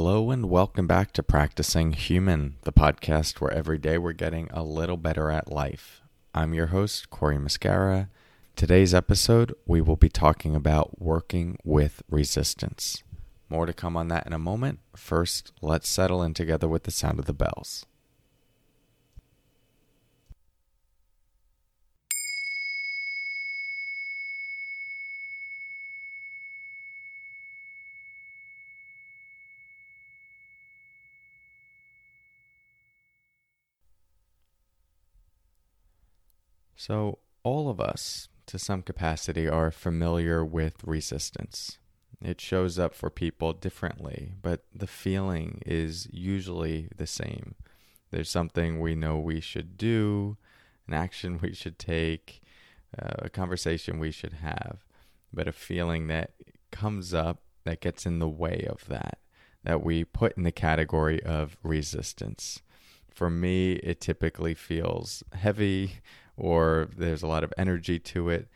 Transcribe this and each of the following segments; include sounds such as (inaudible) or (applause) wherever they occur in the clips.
Hello, and welcome back to Practicing Human, the podcast where every day we're getting a little better at life. I'm your host, Corey Muscara. Today's episode, we will be talking about working with resistance. More to come on that in a moment. First, let's settle in together with the sound of the bells. So, all of us, to some capacity, are familiar with resistance. It shows up for people differently, but the feeling is usually the same. There's something we know we should do, an action we should take, uh, a conversation we should have, but a feeling that comes up that gets in the way of that, that we put in the category of resistance. For me, it typically feels heavy or there's a lot of energy to it.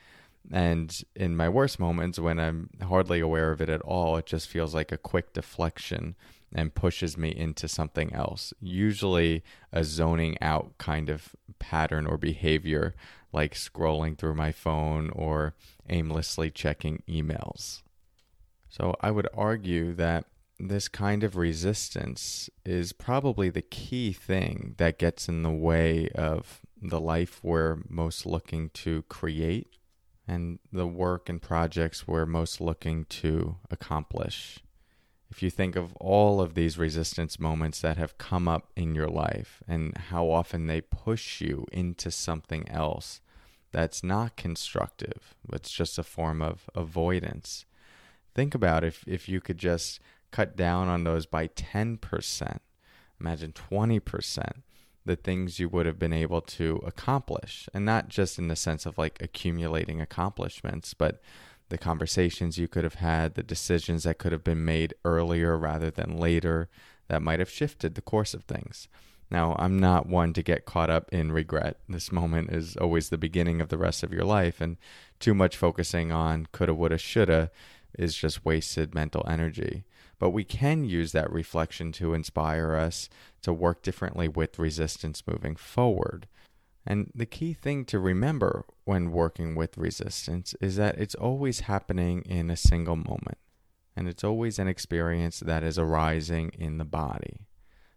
And in my worst moments, when I'm hardly aware of it at all, it just feels like a quick deflection and pushes me into something else. Usually a zoning out kind of pattern or behavior, like scrolling through my phone or aimlessly checking emails. So I would argue that this kind of resistance is probably the key thing that gets in the way of the life we're most looking to create and the work and projects we're most looking to accomplish. If you think of all of these resistance moments that have come up in your life and how often they push you into something else that's not constructive, it's just a form of avoidance. Think about if, if you could just cut down on those by 10%, imagine 20% the things you would have been able to accomplish. And not just in the sense of like accumulating accomplishments, but the conversations you could have had, the decisions that could have been made earlier rather than later that might have shifted the course of things. Now, I'm not one to get caught up in regret. This moment is always the beginning of the rest of your life, and too much focusing on coulda, woulda, shoulda is just wasted mental energy. But we can use that reflection to inspire us to work differently with resistance moving forward. And the key thing to remember when working with resistance is that it's always happening in a single moment. And it's always an experience that is arising in the body.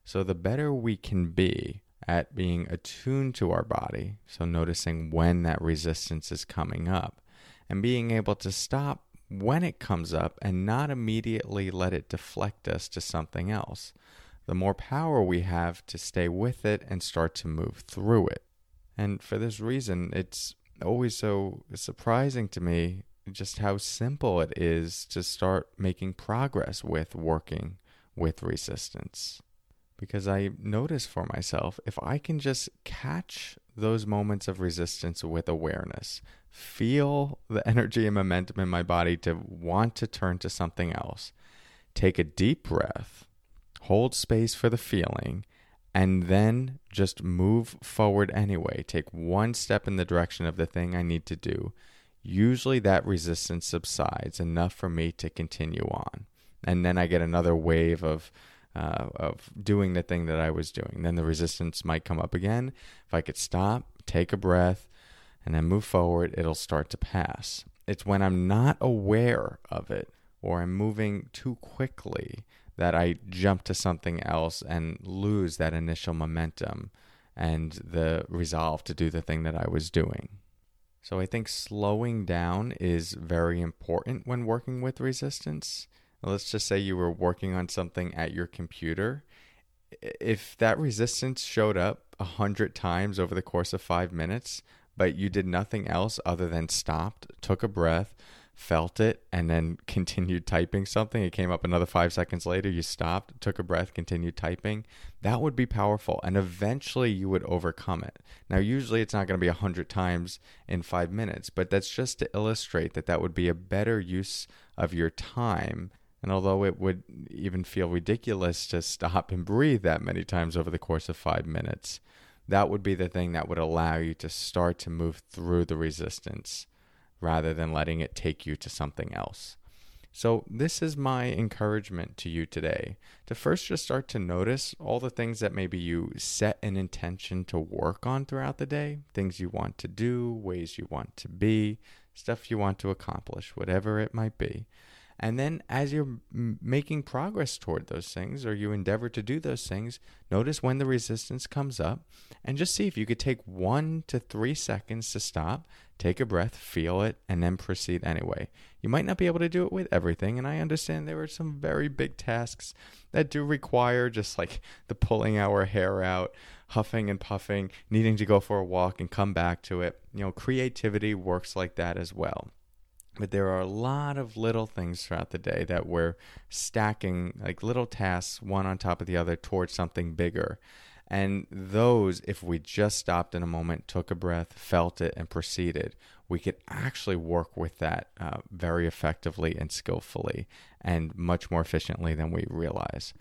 So the better we can be at being attuned to our body, so noticing when that resistance is coming up, and being able to stop when it comes up and not immediately let it deflect us to something else, the more power we have to stay with it and start to move through it. And for this reason, it's always so surprising to me just how simple it is to start making progress with working with resistance. Because I notice for myself, if I can just catch those moments of resistance with awareness, feel the (laughs) energy and momentum in my body to want to turn to something else. Take a deep breath, hold space for the feeling, and then just move forward anyway. Take one step in the direction of the thing I need to do. Usually that resistance subsides enough for me to continue on. And then I get another wave of uh, of doing the thing that I was doing. Then the resistance might come up again. If I could stop, take a breath, and then move forward, it'll start to pass. It's when I'm not aware of it or I'm moving too quickly that I jump to something else and lose that initial momentum and the resolve to do the thing that I was doing. So I think slowing down is very important when working with resistance. Let's just say you were working on something at your computer. If that resistance showed up a hundred times over the course of five minutes, but you did nothing else other than stopped, took a breath, felt it, and then (laughs) continued typing something. It came up another five seconds later. You stopped, took a breath, continued typing. That would be powerful. And eventually you would overcome it. Now, usually it's not going to be a hundred times in five minutes, but that's just to illustrate that that would be a better use of your time. And although it would even feel ridiculous to stop and breathe that many times over the course of five minutes, that would be the thing that would allow you to start to move through the resistance rather than letting it take you to something else. So, this is my encouragement to you today to first just start to notice all the things that maybe you set an intention to work on throughout the day, things you want to do, ways you want to be, stuff you want to accomplish, whatever it might be. And then as you're m- making progress toward those things or you endeavor to do those things, notice when the resistance comes up and just see if you could take one to three seconds to stop, take a breath, feel it, and then proceed anyway. You might not be able to do it with everything. And I understand there are some very big tasks that do require just like the pulling our hair out, huffing and puffing, needing to go for a walk and come back to it. You know, creativity works like that as well. But there are a lot of little things throughout the day that we're stacking, like little tasks, one on top of the other, towards something bigger. And those, if we just stopped in a moment, took a breath, felt it, and proceeded, we could actually work with that uh, very effectively and skillfully and much more efficiently than we realize.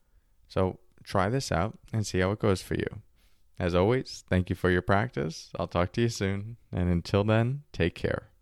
So try this out and see how it goes for you. As always, thank you for your practice. I'll talk to you soon. And until then, take care.